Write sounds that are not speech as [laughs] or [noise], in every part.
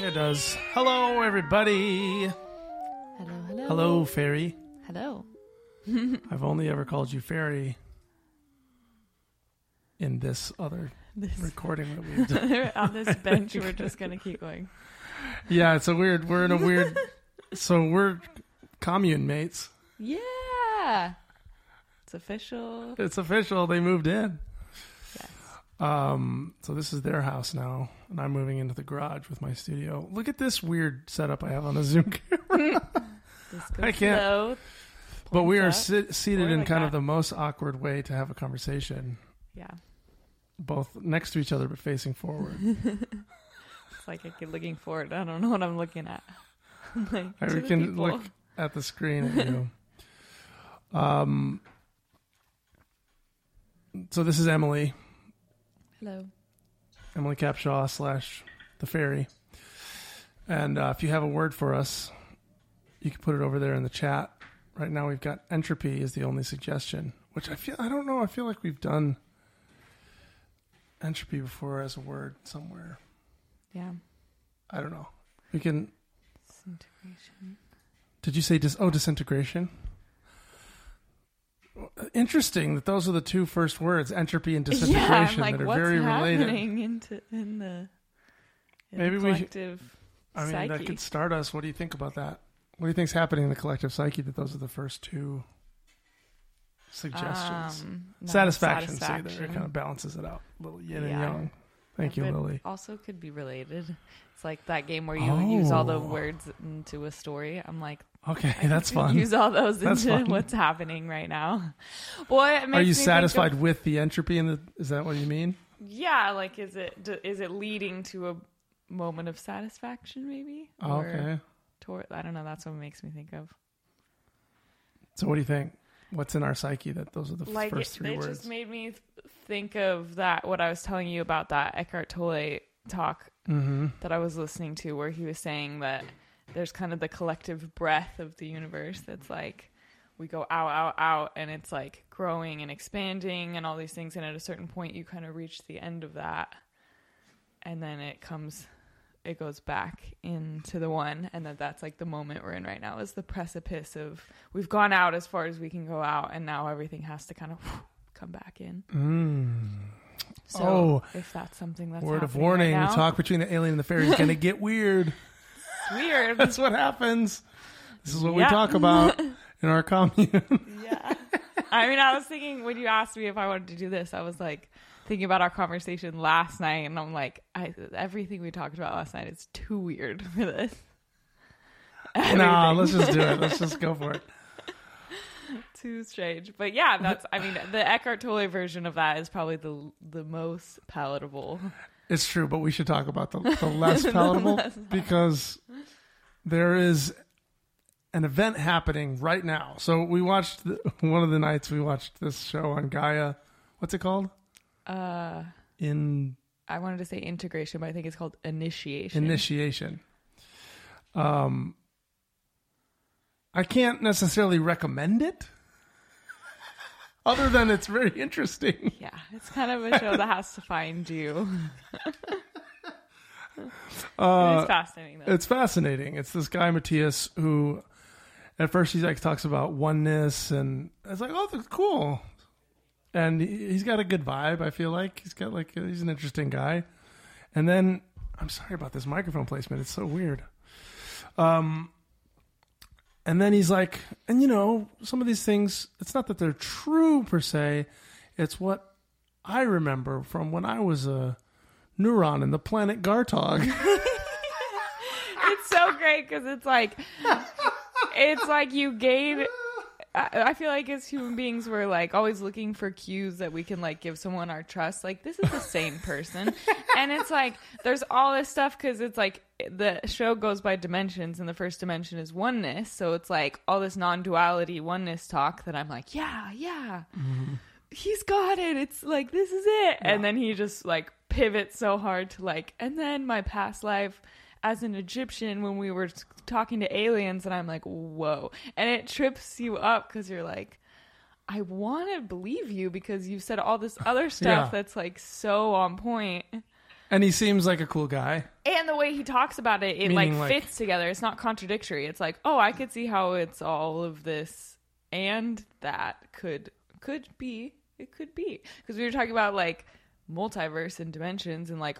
It does. Hello, everybody. Hello, hello. Hello, fairy. Hello. [laughs] I've only ever called you fairy in this other This, recording that we've done. [laughs] on this bench, we're [laughs] just gonna keep going. Yeah, it's a weird. We're in a weird. So we're commune mates. Yeah, it's official. It's official. They moved in. Um, so this is their house now, and I'm moving into the garage with my studio. Look at this weird setup I have on the Zoom [laughs] camera. I can't- slow, but we are sit, seated in like kind of the most awkward way to have a conversation, Yeah, both next to each other but facing forward. [laughs] it's like I keep looking forward. I don't know what I'm looking at. [laughs] I'm like, I can people. look at the screen at you. um, so this is Emily, Hello. Emily Capshaw slash the fairy. And uh, if you have a word for us, you can put it over there in the chat. Right now we've got entropy is the only suggestion, which I feel I don't know. I feel like we've done entropy before as a word somewhere. Yeah. I don't know. We can. Disintegration. Did you say dis? Oh, disintegration. Interesting that those are the two first words, entropy and disintegration, Yeah, I'm like, that are very related. into in the in Maybe the we should- I mean, psyche? that could start us. What do you think about that? What do you think's happening in the collective psyche? That those are the first two suggestions. Um, no, satisfaction. See, there it kind of balances it out. A little yin and Yeah. yang. Thank you, Lily. Also, could be related. It's like that game where you use all the Oh. words into a story. I'm like, Okay, I that's fun. Use all those That's into fun. what's happening right now. [laughs] Boy, Are you satisfied of- with the entropy? In the is that what you mean? yeah, like is it is it leading to a moment of satisfaction? Maybe. Oh, Or okay. Toward, I don't know. That's what it makes me think of. So what do you think? What's in our psyche that those are the Like first it, three it words? just made me th- think of that. What I was telling you about that Eckhart Tolle talk mm-hmm. that I was listening to where he was saying that there's kind of the collective breath of the universe that's like we go out, out, out, and it's like growing and expanding and all these things. And at a certain point, you kind of reach the end of that, and then it comes, it goes back into the one, and that that's like the moment we're in right now is the precipice of we've gone out as far as we can go out, and now everything has to kind of [laughs] come back in. Mm. So Oh. if that's something that's Word of warning: right the talk between the alien and the fairy is going [laughs] to get weird. It's weird. That's what happens. This is what we talk about in our commune. [laughs] Yeah. I mean, I was thinking when you asked me if I wanted to do this, I was like thinking about our conversation last night, and I'm like, I, everything we talked about last night is too weird for this. nah, [laughs] Everything. let's just do it. Let's just go for it. [laughs] too strange. But yeah, that's. I mean, the Eckhart Tolle version of that is probably the the most palatable. It's true, but we should talk about the, the [laughs] less palatable because there is an event happening right now. So we watched the, [laughs] one of the nights we watched this show on Gaia. What's it called? Uh, In I wanted to say integration, but I think it's called initiation. initiation. Um, I can't necessarily recommend it, other than it's very interesting. [laughs] yeah, it's kind of a show that has to find you. [laughs] Uh, it's fascinating though. it's fascinating. It's this guy Matthias who, at first, he like talks about oneness, and it's like, oh, that's cool. And he- he's got a good vibe. I feel like he's got like he's an interesting guy. And then I'm sorry about this microphone placement. It's so weird. Um, and then he's like, and you know, some of these things. It's not that they're true per se. It's what I remember from when I was a neuron in the planet Gartog. [laughs] [laughs] it's so great because it's like it's like you gain I I feel like as human beings we're like always looking for cues that we can like give someone our trust. Like this is the same person. [laughs] And it's like there's all this stuff because it's like the show goes by dimensions and the first dimension is oneness. So it's like all this non-duality oneness talk that i'm like yeah yeah. Mm-hmm. He's got it. It's like this is it. And then he just like pivots so hard to like and then my past life as an Egyptian when we were talking to aliens, and I'm like, whoa. And it trips you up because you're like, I want to believe you because you've said all this other [laughs] stuff Yeah. that's like so on point. And he seems like a cool guy. And the way he talks about it, it Meaning, like like- fits together. It's not contradictory. It's like, oh, I could see how it's all of this and that could could be. It could be because we were talking about like multiverse and dimensions and like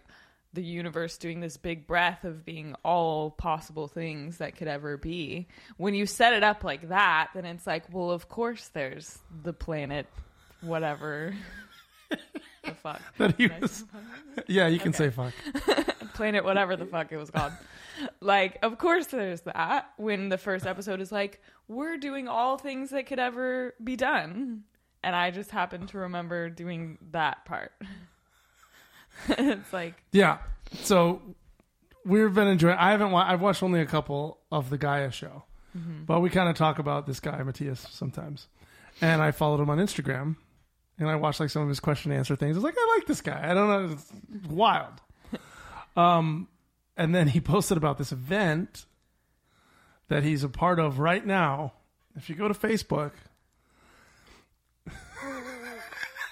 the universe doing this big breath of being all possible things that could ever be. When you set it up like that, then it's like, well, of course there's the planet, whatever. the [laughs] fuck. That he was. Yeah, you can Okay. say fuck. [laughs] planet whatever the fuck it was called like of course there's that when the first episode is like we're doing all things that could ever be done and i just happen to remember doing that part [laughs] it's like Yeah. So we've been enjoying. I haven't. Wa- I've watched only a couple of the Gaia show, but we kind of talk about this guy Matthias sometimes. And I followed him on Instagram, and I watched like some of his question and answer things. I was like, I like this guy. I don't know. It's wild. [laughs] um, and then he posted about this event that he's a part of right now. If you go to Facebook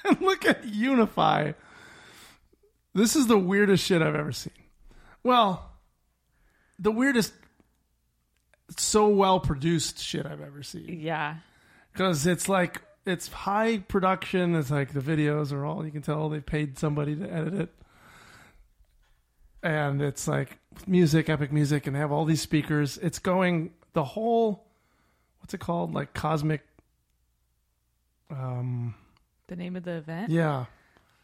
and [laughs] look at Unify. This is the weirdest shit I've ever seen. Well, the weirdest, so well produced shit I've ever seen. yeah Because it's like, it's high production. It's like the videos are all, you can tell they paid somebody to edit it. And it's like music, epic music, and they have all these speakers. It's going the whole, what's it called? Like cosmic, um, the name of the event yeah.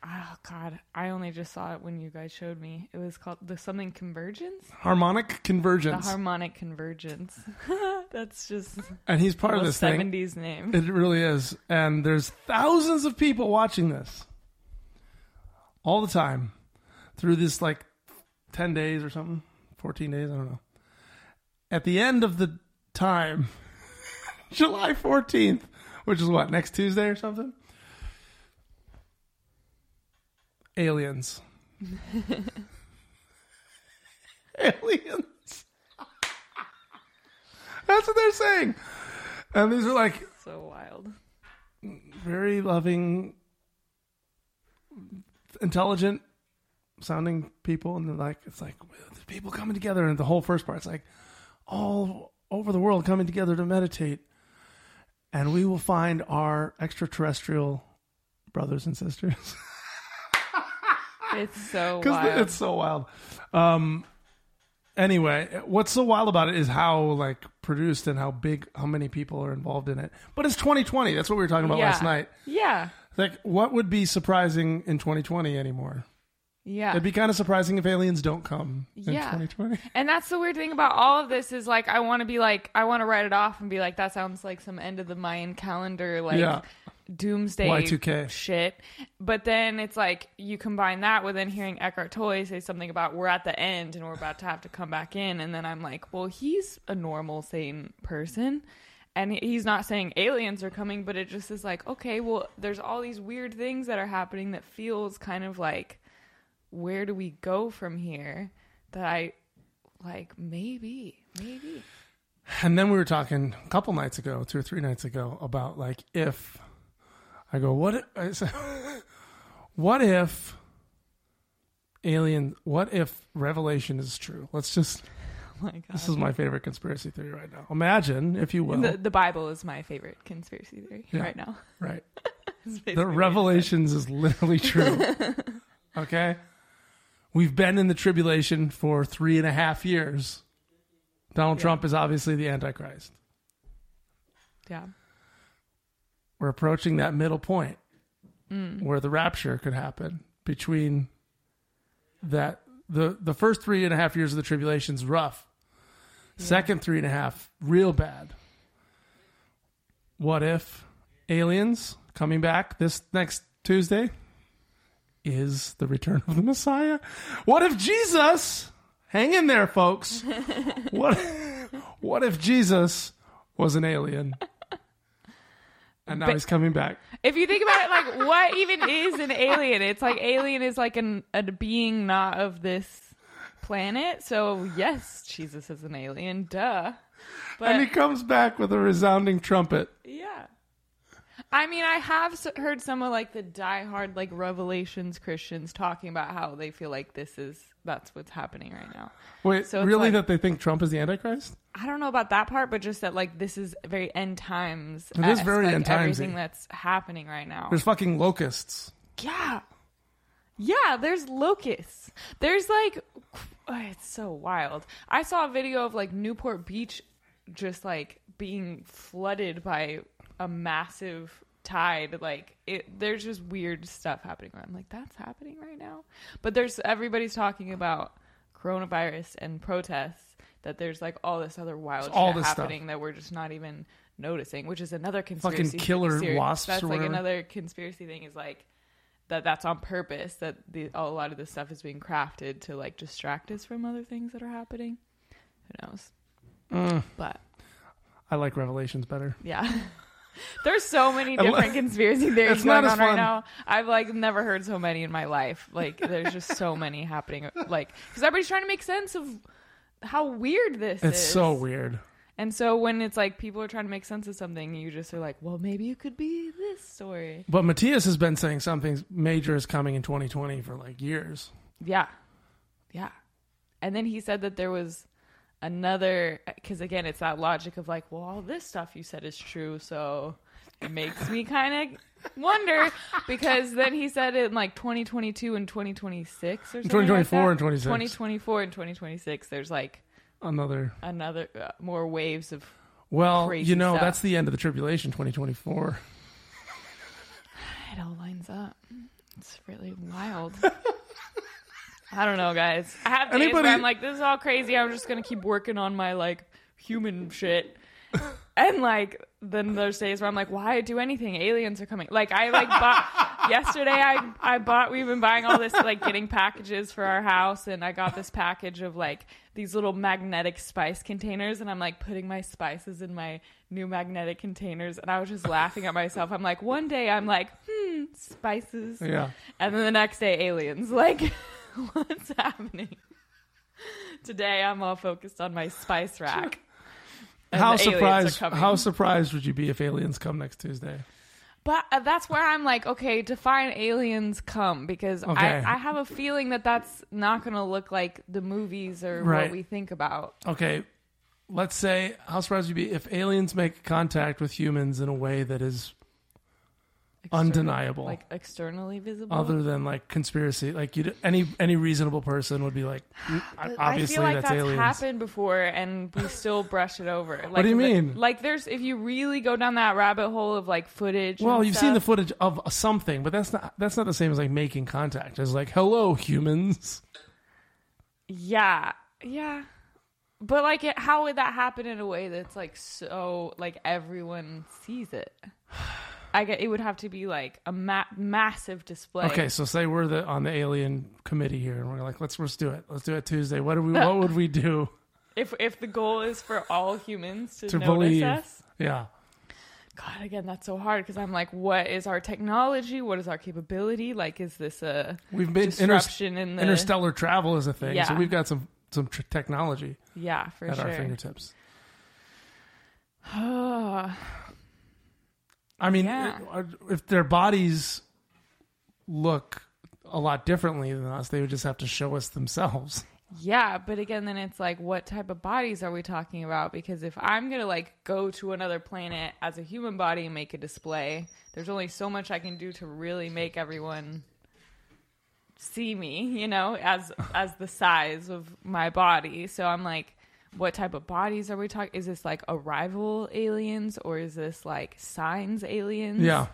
Oh god i only just saw it when you guys showed me it was called the something convergence Harmonic the convergence. harmonic convergence [laughs] that's just and he's part of this thing. 70s name It really is. And there's thousands of people watching this all the time through this like 10 days or something, 14 days, I don't know. At the end of the time, [laughs] July 14th, which is what, next Tuesday or something? Aliens. [laughs] Aliens. That's what they're saying. And these are like so wild very loving, intelligent sounding people, and they're like, it's like people coming together, and the whole first part, it's like all over the world coming together to meditate, and we will find our extraterrestrial brothers and sisters. [laughs] it's so [laughs] because wild it's so wild. Um, anyway, what's so wild about it is how like produced and how big, how many people are involved in it. But it's 2020. That's what we were talking about Yeah. last night. yeah Like, what would be surprising in 2020 anymore? yeah It'd be kind of surprising if aliens don't come in Yeah. 2020. And that's the weird thing about all of this is like I want to be like I want to write it off and be like that sounds like some end of the Mayan calendar like Yeah. Doomsday Y2K. shit. But then it's like you combine that with then hearing Eckhart Tolle say something about we're at the end and we're about to have to come back in and then I'm like, well, he's a normal sane person. And he's not saying aliens are coming, but it just is like, okay, well, there's all these weird things that are happening that feels kind of like, where do we go from here? That I like, maybe, maybe. And then we were talking a couple nights ago, two or three nights ago, about like if I go, what? If, I said, [laughs] what if alien? What if Revelation is true? Let's just. [laughs] Oh my God. This is my favorite conspiracy theory right now. Imagine, if you will, the, the Bible is my favorite conspiracy theory Yeah. right now. [laughs] right? The Revelations is literally true. okay, we've been in the tribulation for three and a half years. Donald Yeah. Trump is obviously the Antichrist. Yeah. We're approaching that middle point Mm. where the rapture could happen between that the the first three and a half years of the tribulation's rough. Second three and a half real bad. What if aliens coming back this next tuesday is the return of the messiah? What if jesus hang in there folks. [laughs] What what if jesus was an alien [laughs] and now But- he's coming back If you think about it, like what even is an alien? It's like alien is like an a being not of this planet. So yes, Jesus is an alien. Duh. But and he comes back with a resounding trumpet. yeah. I mean, I have heard some of like the diehard like Revelations Christians talking about how they feel like this is that's what's happening right now. Wait, So really? like- that they think Trump is the Antichrist? I don't know about that part, but just that like this is very end times. It is very like, end times. Everything that's happening right now. There's fucking locusts. Yeah. Yeah, there's locusts. There's like [sighs] oh, it's so wild. I saw a video of like Newport Beach just like being flooded by a massive tide like it there's just weird stuff happening i'm like that's happening right now but there's everybody's talking about coronavirus and protests that there's like all this other wild all shit this stuff. happening that we're just not even noticing which is another conspiracy Fucking killer theory. wasps that's or like whatever. another conspiracy thing is like that that's on purpose that the a lot of this stuff is being crafted to like distract us from other things that are happening who knows Mm, but I like Revelations better. yeah [laughs] [laughs] there's so many different conspiracy [laughs] theories It's not going as on right fun. now i've like never heard so many in my life like there's just so many happening like because everybody's trying to make sense of how weird this is. It's so weird. and so when it's like people are trying to make sense of something you just are like well maybe it could be this story But Matthias has been saying something major is coming in 2020 for like years. Yeah. Yeah. And then he said that there was another, because again, it's that logic of like, well, all this stuff you said is true. So it makes me kind of wonder because then he said in like 2022 and 2026 or something. 2024 like and that. 26. 2024 and 2026, there's like Another. another, uh, more waves of, Well, you know, stuff. that's the end of the tribulation 2024. [sighs] it all lines up. It's really wild. [laughs] I don't know, guys. I have days Anybody- where I'm like, this is all crazy. I'm just gonna keep working on my like human shit. And like then there's days where I'm like, why do anything? Aliens are coming. Like I like bought [laughs] yesterday. I I bought. We've been buying all this like getting packages for our house, and I got this package of like these little magnetic spice containers, and I'm like putting my spices in my new magnetic containers, and I was just laughing at myself. I'm like, one day I'm like, hmm, spices, Yeah. and then the next day aliens. Like, [laughs] [laughs] what's happening? Today I'm all focused on my spice rack. How the aliens are surprised how surprised would you be if aliens come next Tuesday? But uh, that's where I'm like, okay, define aliens come because Okay. I, I have a feeling that that's not going to look like the movies or Right. what we think about. Okay, let's say how surprised would you be if aliens make contact with humans in a way that is External- undeniable, Like externally visible. other than like conspiracy. Like you, any any reasonable person would be like, "Mm, obviously I feel like that's, that's aliens. happened before, and we still brush it over. Like, what do you the- mean? Like, there's if you really go down that rabbit hole of like footage. Well, you've seen the footage of something, but that's not that's not the same as like making contact. It's like, hello, humans. Yeah, yeah. But like, it, how would that happen in a way that's like so like everyone sees it? I get it would have to be like a ma- massive display. Okay, so say we're the on the alien committee here, and we're like, let's let's do it. Let's do it Tuesday. What do we? What would we do? [laughs] If if the goal is for all humans to, To notice believe. us, Yeah. God, again, that's so hard because I'm like, what is our technology? What is our capability? Like, is this a We've made inter- in the interstellar travel is a thing, so we've got some some tr- technology Yeah, for at sure. our fingertips. [sighs] [sighs] I mean, Yeah. i- uh, if their bodies look a lot differently than us, they would just have to show us themselves. yeah, but again, then it's like, what type of bodies are we talking about? Because if I'm gonna like go to another planet as a human body and make a display, there's only so much I can do to really make everyone see me, you know, as as the size of my body. So I'm like, what type of bodies are we talking? Is this like arrival aliens or is this like signs aliens? Yeah.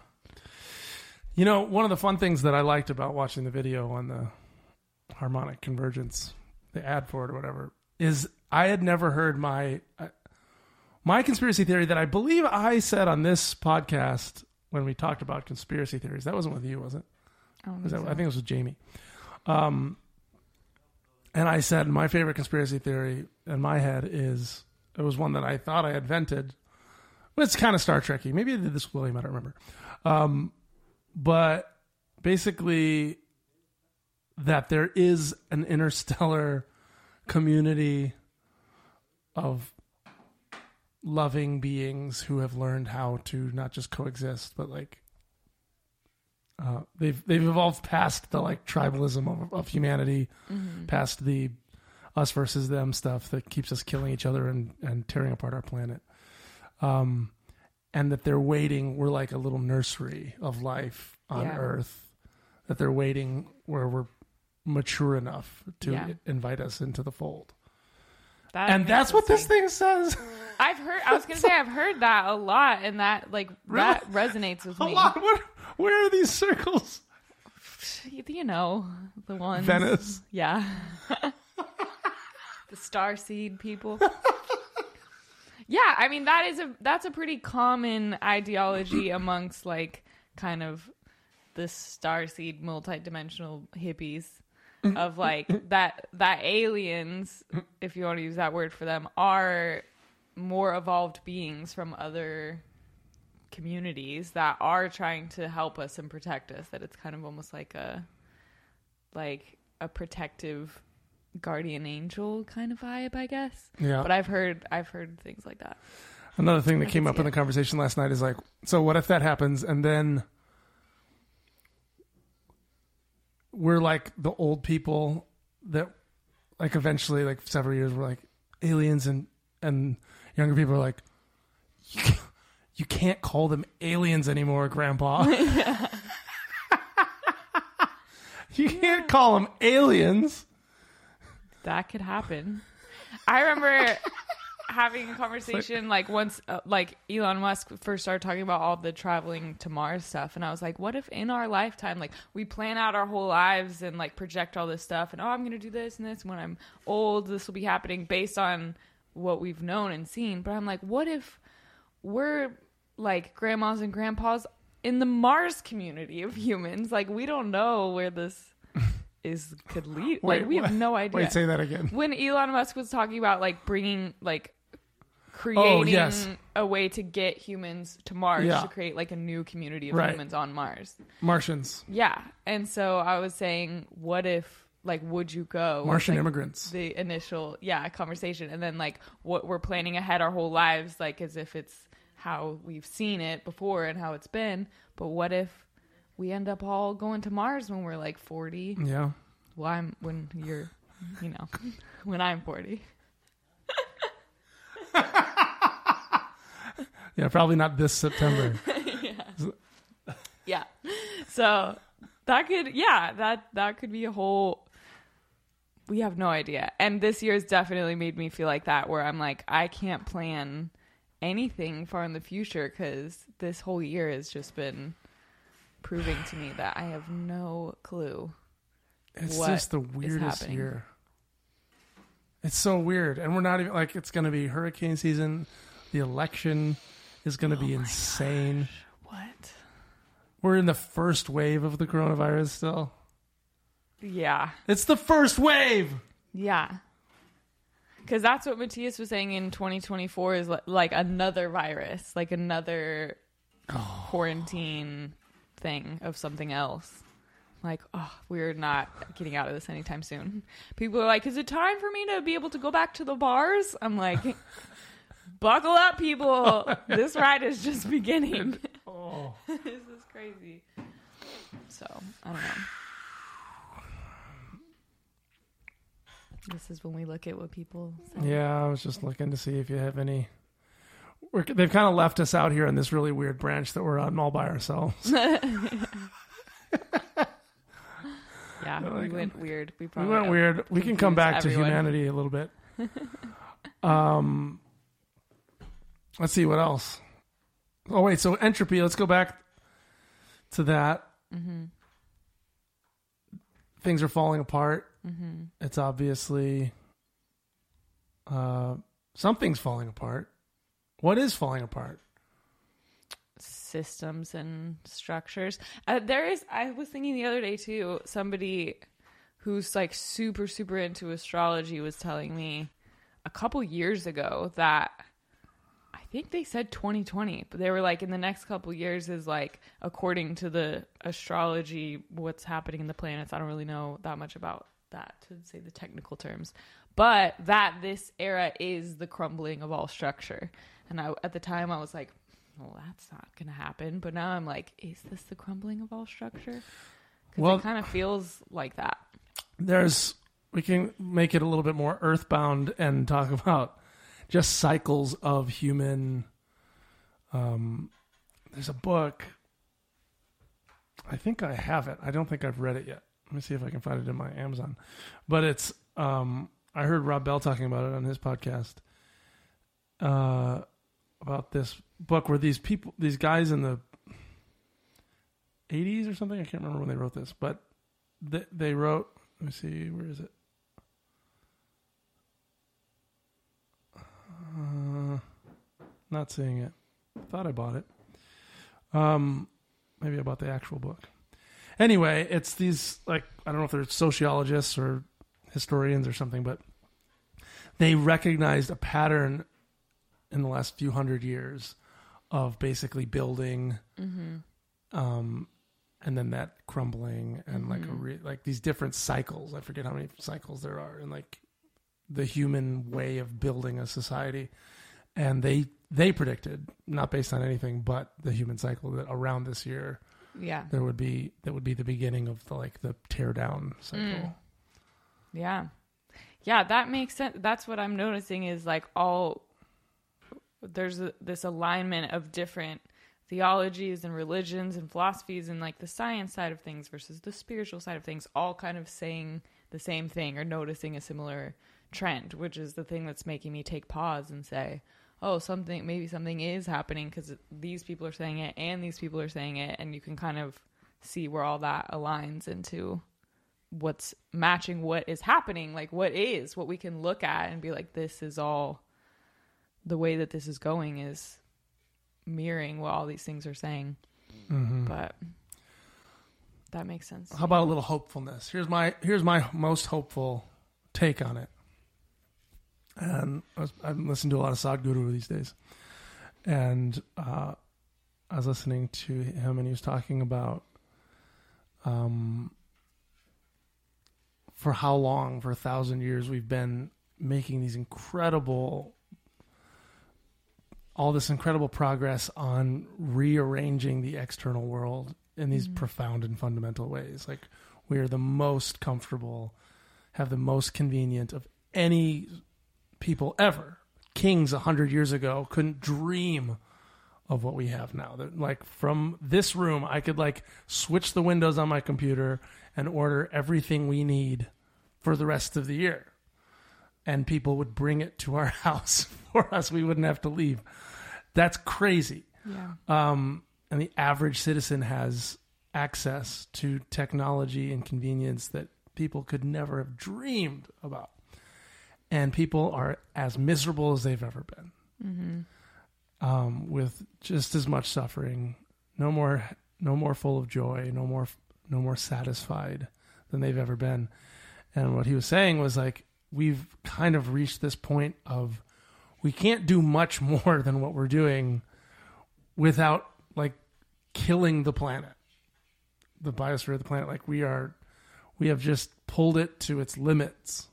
You know, one of the fun things that I liked about watching the video on the harmonic convergence, the ad for it or whatever, is I had never heard my uh, my conspiracy theory that I believe I said on this podcast when we talked about conspiracy theories. That wasn't with you, was it? I, think that, so. I think it was with Jamie. Um, and I said my favorite conspiracy theory in my head is it was one that I thought I had vented. But it's kind of Star Trekky. Maybe I did this with William. I don't remember. Um, but basically, that there is an interstellar community of loving beings who have learned how to not just coexist, but like uh, they've they've evolved past the like tribalism of, of humanity, Mm-hmm. past the us versus them stuff that keeps us killing each other and and tearing apart our planet. Um, and that they're waiting. We're like a little nursery of life on Yeah. Earth. That they're waiting where we're mature enough to Yeah. invite us into the fold. That and that's what this thing says. I've heard. I was gonna say I've heard that a lot, and that like that resonates with A me. lot. What, where are these circles? You know the ones. Venice. Yeah. [laughs] the star seed people. [laughs] yeah, I mean that is a that's a pretty common ideology [clears throat] amongst like kind of the star seed multidimensional hippies of [laughs] like that that aliens, if you want to use that word for them, are more evolved beings from other communities that are trying to help us and protect us that it's kind of almost like a like a protective guardian angel kind of vibe i guess. Yeah. but i've heard i've heard things like that. Another thing that I came up in the conversation last night is like, so what if that happens and then we're like the old people that like eventually like several years we're like aliens and and younger people are like you can't, call them aliens anymore, grandpa. [laughs] [laughs] you can't call them aliens. that could happen i remember having a [laughs] conversation like once uh, like elon musk first started talking about all the traveling to mars stuff and i was like what if in our lifetime like we plan out our whole lives and like project all this stuff and oh i'm gonna do this and this when i'm old this will be happening based on what we've known and seen but i'm like what if we're like grandmas and grandpas in the mars community of humans like we don't know where this [laughs] is could lead like we have no idea Wait, say that again. when Elon Musk was talking about like bringing like creating Oh, yes. a way to get humans to Mars Yeah. to create like a new community of Right. humans on Mars. Martians, Yeah. And so I was saying what if like would you go? Martian Like, immigrants. The initial yeah, conversation and then like what we're planning ahead our whole lives like as if it's how we've seen it before and how it's been. But what if we end up all going to Mars when we're like 40? Yeah. Well, I'm when you're, you know, [laughs] when I'm 40. [laughs] Yeah, probably not this September. [laughs] Yeah. So that could, yeah, that that could be a whole. We have no idea, and this year has definitely made me feel like that, where I'm like, I can't plan anything far in the future because this whole year has just been proving to me that I have no clue. It's just the weirdest year. It's so weird, and we're not even like it's going to be hurricane season. The election is going to Oh be insane. What? We're in the first wave of the coronavirus still. Yeah. It's the first wave. Yeah. Because that's what Matthias was saying in 2024 is li- like another virus, like another oh. quarantine thing of something else. Like, oh, we're not getting out of this anytime soon. People are like, is it time for me to be able to go back to the bars? I'm like, [laughs] buckle up, people. this [laughs] ride is just beginning. Oh, [laughs] this is crazy. So, I don't know. This is when we look at what people say. yeah. I was just looking to see if you have any. We're, they've kind of left us out here in this really weird branch that we're on all by ourselves. [laughs] Yeah, we like went weird. We We went weird. We can come confused back to humanity a little bit. [laughs] um, let's see what else. Oh wait, so entropy. Let's go back to that. Mm-hmm. Things are falling apart. Mm-hmm. It's obviously uh, something's falling apart. What is falling apart? Systems and structures. Uh, there is. I was thinking the other day too. Somebody who's like super super into astrology was telling me a couple years ago that I think they said 2020, but they were like in the next couple years is like according to the astrology what's happening in the planets. I don't really know that much about that to say the technical terms, but that this era is the crumbling of all structure. And I at the time I was like, well, that's not going to happen. But now I'm like, is this the crumbling of all structure? Because Well- it kind of feels like that. there's we can make it a little bit more earthbound and talk [laughs] about just cycles of human um there's a book i think i have it i don't think i've read it yet me see if i can find it in my amazon. But it's um i heard rob bell talking about it on his podcast uh about this book where these people these guys in the 80s or something i can't remember when they wrote this but they, they wrote let me see where is it? Uh, not seeing it. Thought i bought it. Um maybe i bought the actual book anyway it's these like i don't know if they're sociologists or historians or something but they recognized a pattern in the last few hundred years of basically building um and then that crumbling and like a re- like these different cycles. I forget how many cycles there are and like the human way of building a society. And they they predicted not based on anything but the human cycle that around this year Yeah. there would be that would be the beginning of the like the tear down cycle Mm. Yeah. Yeah, that makes sense. That's what I'm noticing is like all there's a, this alignment of different theologies and religions and philosophies and like the science side of things versus the spiritual side of things all kind of saying the same thing or noticing a similar trend, which is the thing that's making me take pause and say, "Oh, something maybe something is happening because these people are saying it and these people are saying it and you can kind of see where all that aligns into what's matching what is happening, like what is, what we can look at and be like, this is all the way that this is going is mirroring what all these things are saying. Mm-hmm. But that makes sense. how about a little hopefulness here's my here's my most hopeful take on it and I was, i'm to a lot of sadhguru these days. And uh, i was listening to him and he was talking about um, for how long for a thousand years we've been making these incredible all this incredible progress on rearranging the external world in these profound and fundamental ways. Like we are the most comfortable have the most convenient of any people ever. Kings a hundred years ago couldn't dream of what we have now. That like from this room i could like switch the windows on my computer and order everything we need for the rest of the year. And people would bring it to our [laughs] house for us. We wouldn't have to leave. That's crazy. Yeah. um, and the average citizen has access to technology and convenience that people could never have dreamed about. And people are as miserable as they've ever been, um, with just as much suffering. No more, no more full of joy. No more, no more satisfied than they've ever been. And what he was saying was like, we've kind of reached this point of we can't do much [laughs] more than what we're doing without like killing the planet the biosphere of the planet like we are we have just pulled it to its limits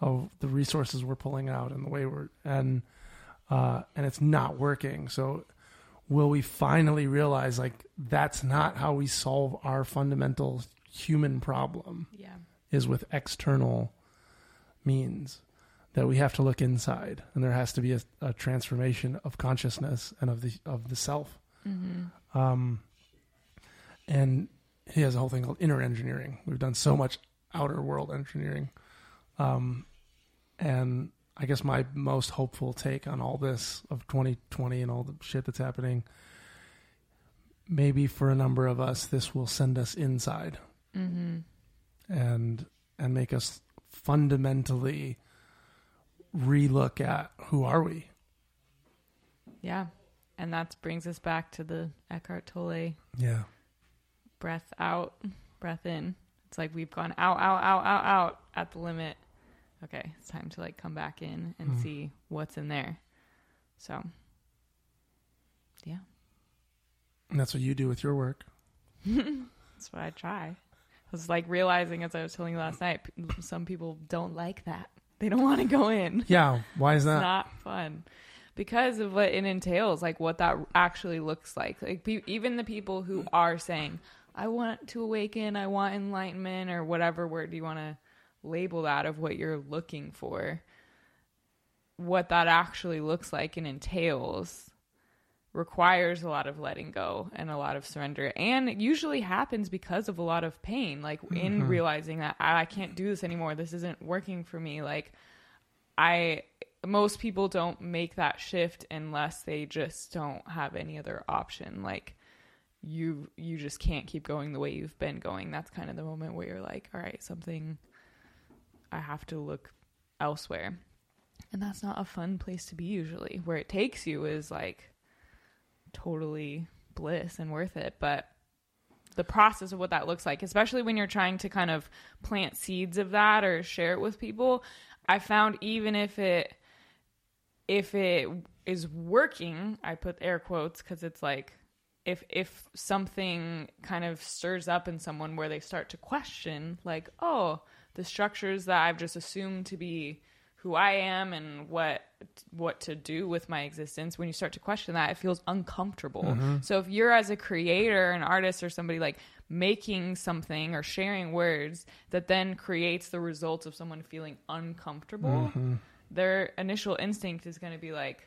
of the resources we're pulling out and the way we're and uh and it's not working. So will we finally realize like that's not how we solve our fundamental human problem Yeah. is with external means that we have to look inside and there has to be a, a transformation of consciousness and of the of the self. Um and he has a whole thing called inner engineering. We've done so much outer world engineering um and i guess my most hopeful take on all this of 2020 and all the shit that's happening maybe for a number of us this will send us inside and and make us fundamentally relook at who are we Yeah. And that brings us back to the Eckhart Tolle yeah breath out, breath in. It's like we've gone out, out, out, out, out at the limit. Okay, it's time to like come back in and hmm. see what's in there. So, yeah, and that's what you do with your work [laughs] that's what I try. I was like realizing as I was telling you last night, p- some people don't like that. They don't want to go in. yeah why is It's that not fun because of what it entails, like what that actually looks like. Like pe- even the people who are saying, "I want to awaken, I want enlightenment," or whatever word you want to label that of what you're looking for, what that actually looks like and entails requires a lot of letting go and a lot of surrender and it usually happens because of a lot of pain like in Mm-hmm. realizing that I, I can't do this anymore. This isn't working for me. Like i most people don't make that shift unless they just don't have any other option. Like you you just can't keep going the way you've been going. That's kind of the moment where you're like all right something i have to look elsewhere. And that's not a fun place to be usually. Where it takes you is like totally bliss and worth it. But the process of what that looks like especially when you're trying to kind of plant seeds of that or share it with people i found even if it if it is working i put air quotes because it's like if if something kind of stirs up in someone where they start to question like oh the structures that i've just assumed to be who i am and what what to do with my existence when you start to question that it feels uncomfortable. Mm-hmm. So if you're as a creator an artist or somebody like making something or sharing words that then creates the results of someone feeling uncomfortable mm-hmm. their initial instinct is going to be like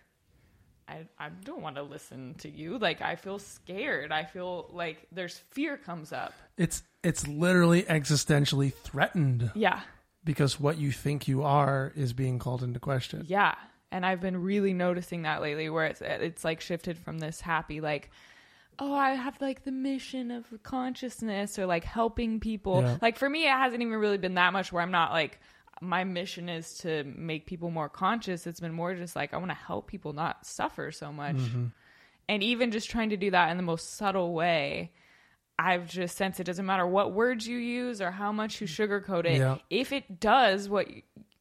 I, I don't want to listen to you. Like I feel scared. I feel like there's fear comes up. It's it's literally existentially threatened Yeah. because what you think you are is being called into question. Yeah. And I've been really noticing that lately where it's it's like shifted from this happy like oh I have like the mission of consciousness or like helping people. Yeah. Like for me it hasn't even really been that much where I'm not like my mission is to make people more conscious. It's been more just like I want to help people not suffer so much. Mm-hmm. And even just trying to do that in the most subtle way. I've just sensed it doesn't matter what words you use or how much you mm. sugarcoat it. Yeah. If it does what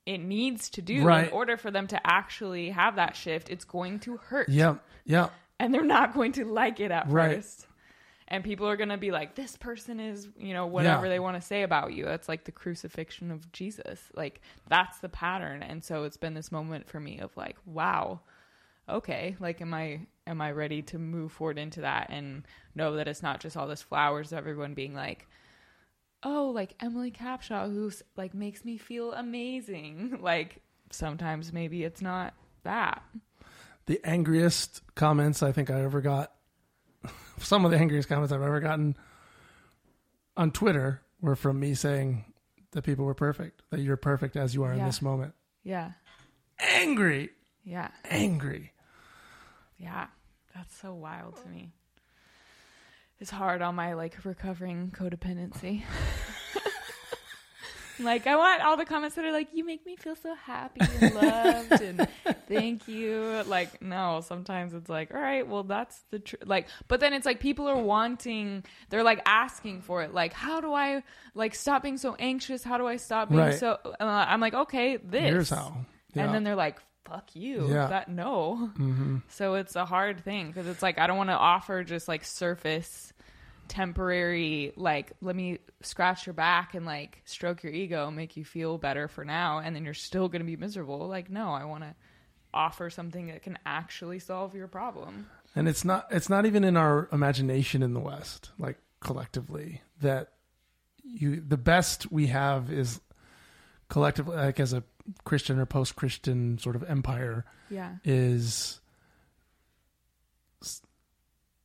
it needs to do Right. in order for them to actually have that shift, it's going to hurt. Yep. Yep. And they're not going to like it at Right. first. And people are going to be like, this person is, you know, whatever Yeah. they want to say about you. That's like the crucifixion of Jesus. Like, that's the pattern. And so it's been this moment for me of like, wow, okay, like, am I. Am I ready to move forward into that and know that it's not just all this flowers of everyone being like, oh, like Emily Capshaw, who's like makes me feel amazing. [laughs] Like sometimes maybe it's not that. The angriest comments I think I ever got, some of the angriest comments I've ever gotten on Twitter were from me saying that people were perfect, that you're perfect as you are in this moment. Yeah. Angry, Yeah. angry. Yeah. That's so wild to me. It's hard on my like recovering codependency. [laughs] like I want all the comments that are like, "You make me feel so happy and loved," and [laughs] "Thank you." Like, no, sometimes it's like, "All right, well, that's the tr-. like." But then it's like people are wanting, they're like asking for it. Like, how do I like stop being so anxious? How do I stop being Right. so? Uh, I'm like, okay, this. Here's how. Yeah. And then they're like, fuck you. Yeah. That no. hmm So it's a hard thing because it's like I don't want to offer just like surface temporary like let me scratch your back and like stroke your ego make you feel better for now and then you're still going to be miserable. Like no i want to offer something that can actually solve your problem. And it's not it's not even in our imagination in the west like collectively that you the best we have is collectively like as a christian or post-christian sort of empire yeah. is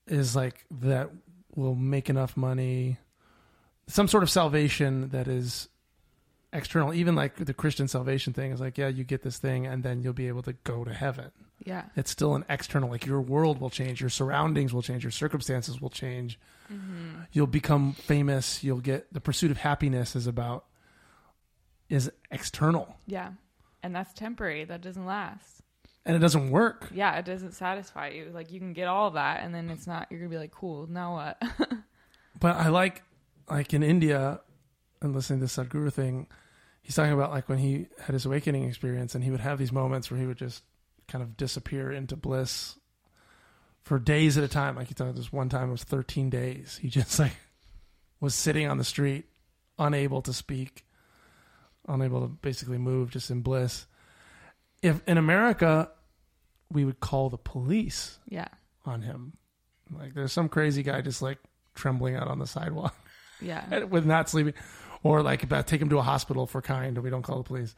is like that will make enough money some sort of salvation that is external. Even like the christian salvation thing is like yeah you get this thing and then you'll be able to go to heaven. Yeah. It's still an external like your world will change your surroundings will change your circumstances will change. Mm-hmm. You'll become famous you'll get the pursuit of happiness is about is external. Yeah. And that's temporary that doesn't last and it doesn't work yeah it doesn't satisfy you like you can get all that and then it's not you're gonna be like cool now what [laughs] But I like, like in India, and listening to the Sadhguru thing, he's talking about like when he had his awakening experience, and he would have these moments where he would just kind of disappear into bliss for days at a time. Like he thought this one time it was 13 days. He [laughs] just like was sitting on the street, unable to speak, unable to basically move, just in bliss. If in America, we would call the police Yeah. on him. Like there's some crazy guy just like trembling out on the sidewalk Yeah. [laughs] with not sleeping, or like about take him to a hospital for kind, and we don't call the police.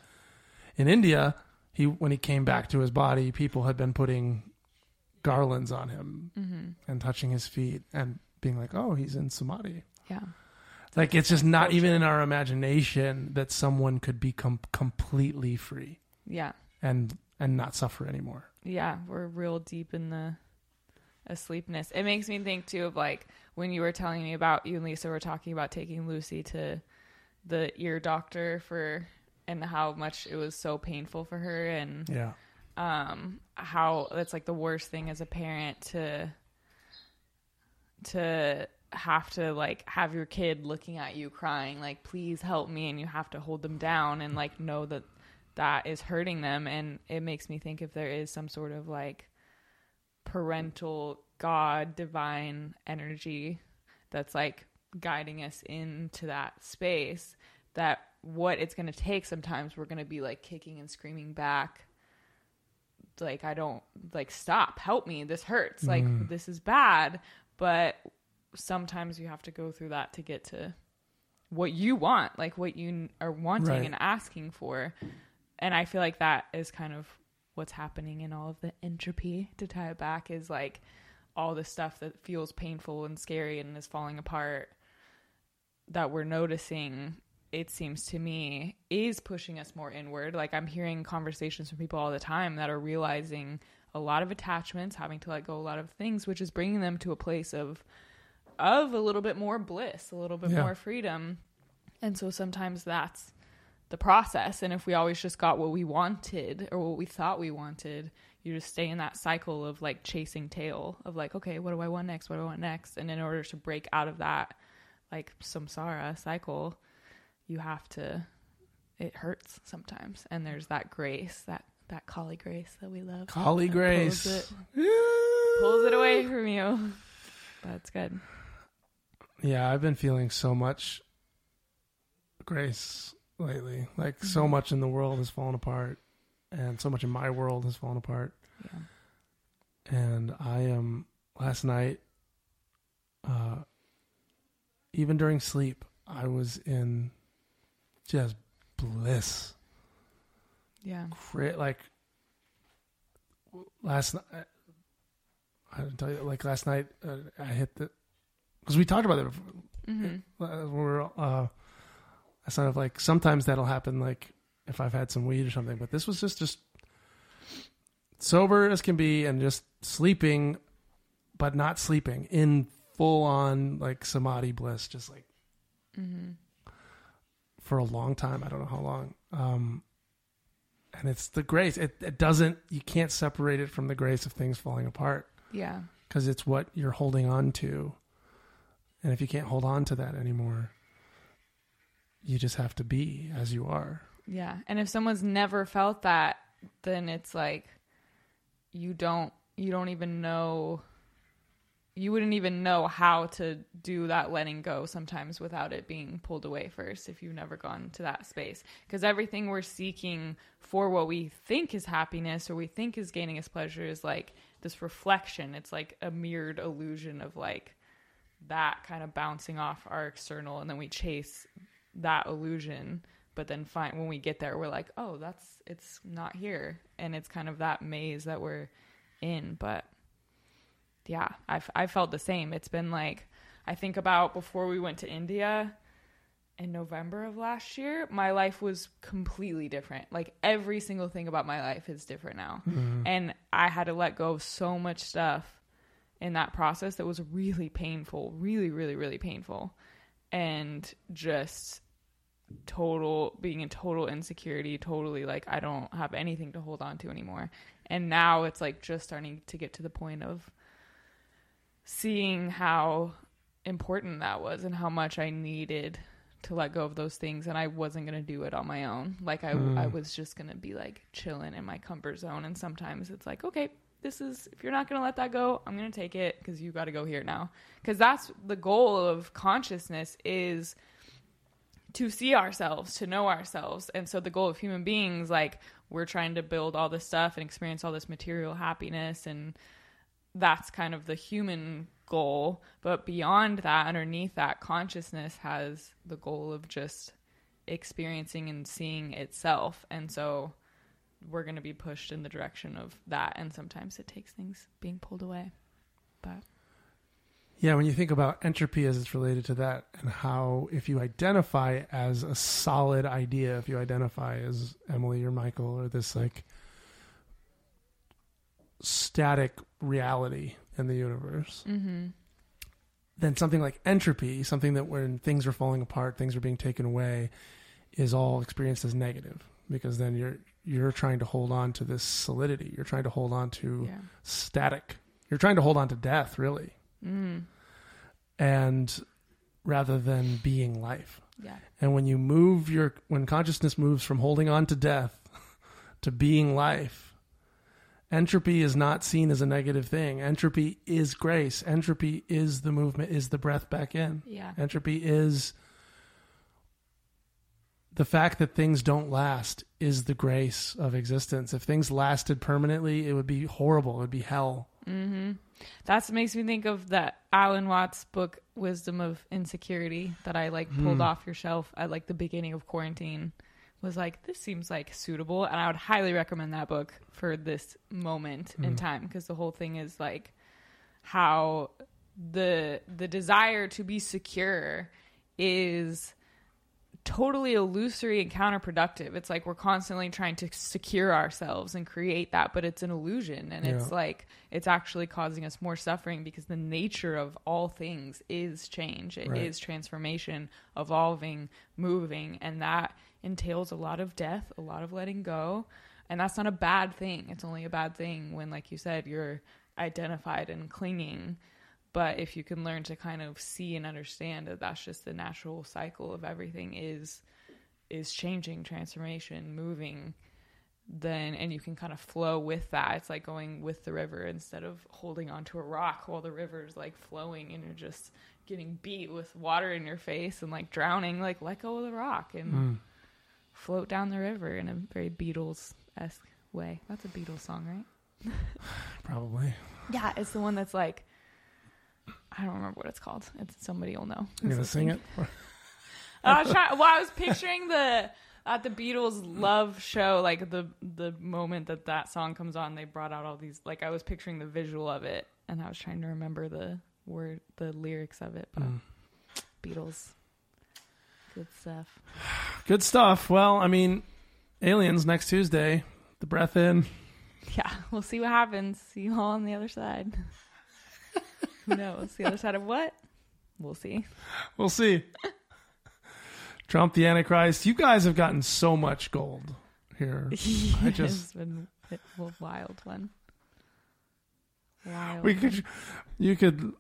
In India, he when he came back to his body, people had been putting garlands on him Mm-hmm. and touching his feet and being like, "Oh, he's in samadhi." Yeah. Like it's just not even in our imagination that someone could become completely free Yeah. And and not suffer anymore. Yeah. We're real deep in the asleepness. It makes me think too of like when you were telling me about you and Lisa were talking about taking Lucy to the ear doctor for and how much it was so painful for her and Yeah. um how that's like the worst thing as a parent to to have to like have your kid looking at you crying like please help me and you have to hold them down and like know that that is hurting them and it makes me think if there is some sort of like parental god divine energy that's like guiding us into that space that what it's going to take sometimes we're going to be like kicking and screaming back like I don't like stop, help me, this hurts. Like Mm. this is bad, but sometimes you have to go through that to get to what you want, like what you are wanting Right. and asking for. And I feel like that is kind of what's happening in all of the entropy to tie it back is like all the stuff that feels painful and scary and is falling apart that we're noticing it seems to me is pushing us more inward like i'm hearing conversations from people all the time that are realizing a lot of attachments having to let go a lot of things which is bringing them to a place of of a little bit more bliss a little bit Yeah. more freedom and so sometimes that's the process. And if we always just got what we wanted or what we thought we wanted you just stay in that cycle of like chasing tail of like okay what do i want next? What do i want next? And in order to break out of that like samsara cycle you have to it hurts sometimes. And there's that grace that that Kali grace that we love. Kali Grace. pulls it, pulls it away from you. That's good. Yeah, I've been feeling so much grace lately. Like so Mhm. much in the world has fallen apart, and so much in my world has fallen apart. yeah And I am last night, uh, even during sleep, I was in just bliss. yeah Like last night, I didn't tell you. Like last night, uh, I hit the because we talked about it before. hmm uh, we're uh I sort of like sometimes that'll happen like if I've had some weed or something, but this was just just sober as can be and just sleeping but not sleeping in full on like samadhi bliss just like hmm for a long time. I don't know how long. Um and it's the grace. It, it doesn't you can't separate it from the grace of things falling apart yeah because it's what you're holding on to. And if you can't hold on to that anymore, you just have to be as you are. Yeah. And if someone's never felt that, then it's like you don't you don't even know you wouldn't even know how to do that letting go sometimes without it being pulled away first if you've never gone to that space because everything we're seeking for what we think is happiness or we think is gaining us pleasure is like this reflection it's like a mirrored illusion of like that kind of bouncing off our external and then we chase that illusion but then find when we get there we're like oh that's it's not here. And it's kind of that maze that we're in. But yeah I've, I felt the same. It's been like i think about before we went to india in november of last year my life was completely different. Like every single thing about my life is different now. Mm-hmm. And i had to let go of so much stuff in that process that was really painful really really really painful. And just total being in total insecurity totally like i don't have anything to hold on to anymore. And now it's like just starting to get to the point of seeing how important that was and how much i needed to let go of those things and i wasn't going to do it on my own. Like i Mm. i was just going to be like chilling in my comfort zone and sometimes it's like okay this is if you're not going to let that go i'm going to take it because you got to go here now. Because that's the goal of consciousness is to see ourselves to know ourselves. And so the goal of human beings like we're trying to build all this stuff and experience all this material happiness and that's kind of the human goal. But beyond that underneath that consciousness has the goal of just experiencing and seeing itself. And so we're going to be pushed in the direction of that. And sometimes it takes things being pulled away. But Yeah, when you think about entropy as it's related to that, and how if you identify as a solid idea, if you identify as Emily or Michael or this like static reality in the universe, mm-hmm. then something like entropy, something that when things are falling apart, things are being taken away, is all experienced as negative because then you're you're trying to hold on to this solidity. You're trying to hold on to yeah static. You're trying to hold on to death, really. Mm. and rather than being life. yeah And when you move your when consciousness moves from holding on to death [laughs] to being life, entropy is not seen as a negative thing. Entropy is grace. Entropy is the movement, is the breath back in. yeah Entropy is the fact that things don't last is the grace of existence. If things lasted permanently, it would be horrible. It would be hell. Mm-hmm. That makes me think of that Alan Watts book, Wisdom of Insecurity, that I like pulled Hmm. off your shelf at like the beginning of quarantine. Was like this seems like suitable, and I would highly recommend that book for this moment in Mm. time because the whole thing is like how the the desire to be secure is totally illusory and counterproductive. It's like we're constantly trying to secure ourselves and create that, but it's an illusion and it's like it's actually causing us more suffering because the nature of all things is change. It is Right. transformation, evolving, moving, and that entails a lot of death, a lot of letting go. And that's not a bad thing. It's only a bad thing when like you said you're identified and clinging but if you can learn to kind of see and understand that that's just the natural cycle of everything is is changing transformation moving then and you can kind of flow with that it's like going with the river instead of holding onto a rock while the river's like flowing and you're just getting beat with water in your face and like drowning like let go of the rock and Mm. float down the river in a very beatles-esque way that's a beatles song right [sighs] Probably. yeah it's the one that's like i don't remember what it's called it's somebody will know You gonna sing it? [laughs] [laughs] I was trying. Well, I was picturing the at the Beatles love show, like the the moment that that song comes on, they brought out all these. Like I was picturing the visual of it, and I was trying to remember the word, the lyrics of it. But Mm. Beatles, good stuff. [sighs] Good stuff. Well, I mean, aliens next Tuesday. The breath in. [laughs] Yeah, we'll see what happens. See you all on the other side. Who knows? The other side of what? We'll see. We'll see. Trump the Antichrist. You guys have gotten so much gold here. [laughs] I just- it's been a wild one. Wild. We could, you could,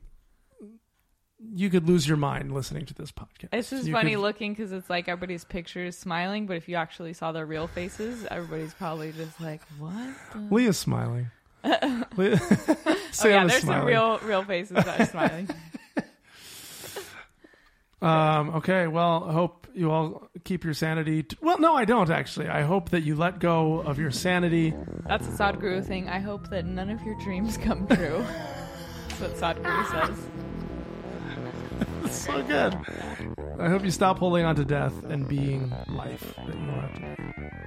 you could lose your mind listening to this podcast. It's just You funny could- looking because it's like everybody's pictures smiling, but if you actually saw their real faces, everybody's probably just like, "What?" The? Leah's smiling. [laughs] Leah, oh yeah, there's smiling. some real real faces that are smiling. [laughs] Um, okay, well, I hope you all keep your sanity. T- well, no, I don't actually. I hope that you let go of your sanity. That's a Sadhguru thing. I hope that none of your dreams come true. That's what Sadhguru [laughs] says. So good. I hope you stop holding on to death and being life that you are.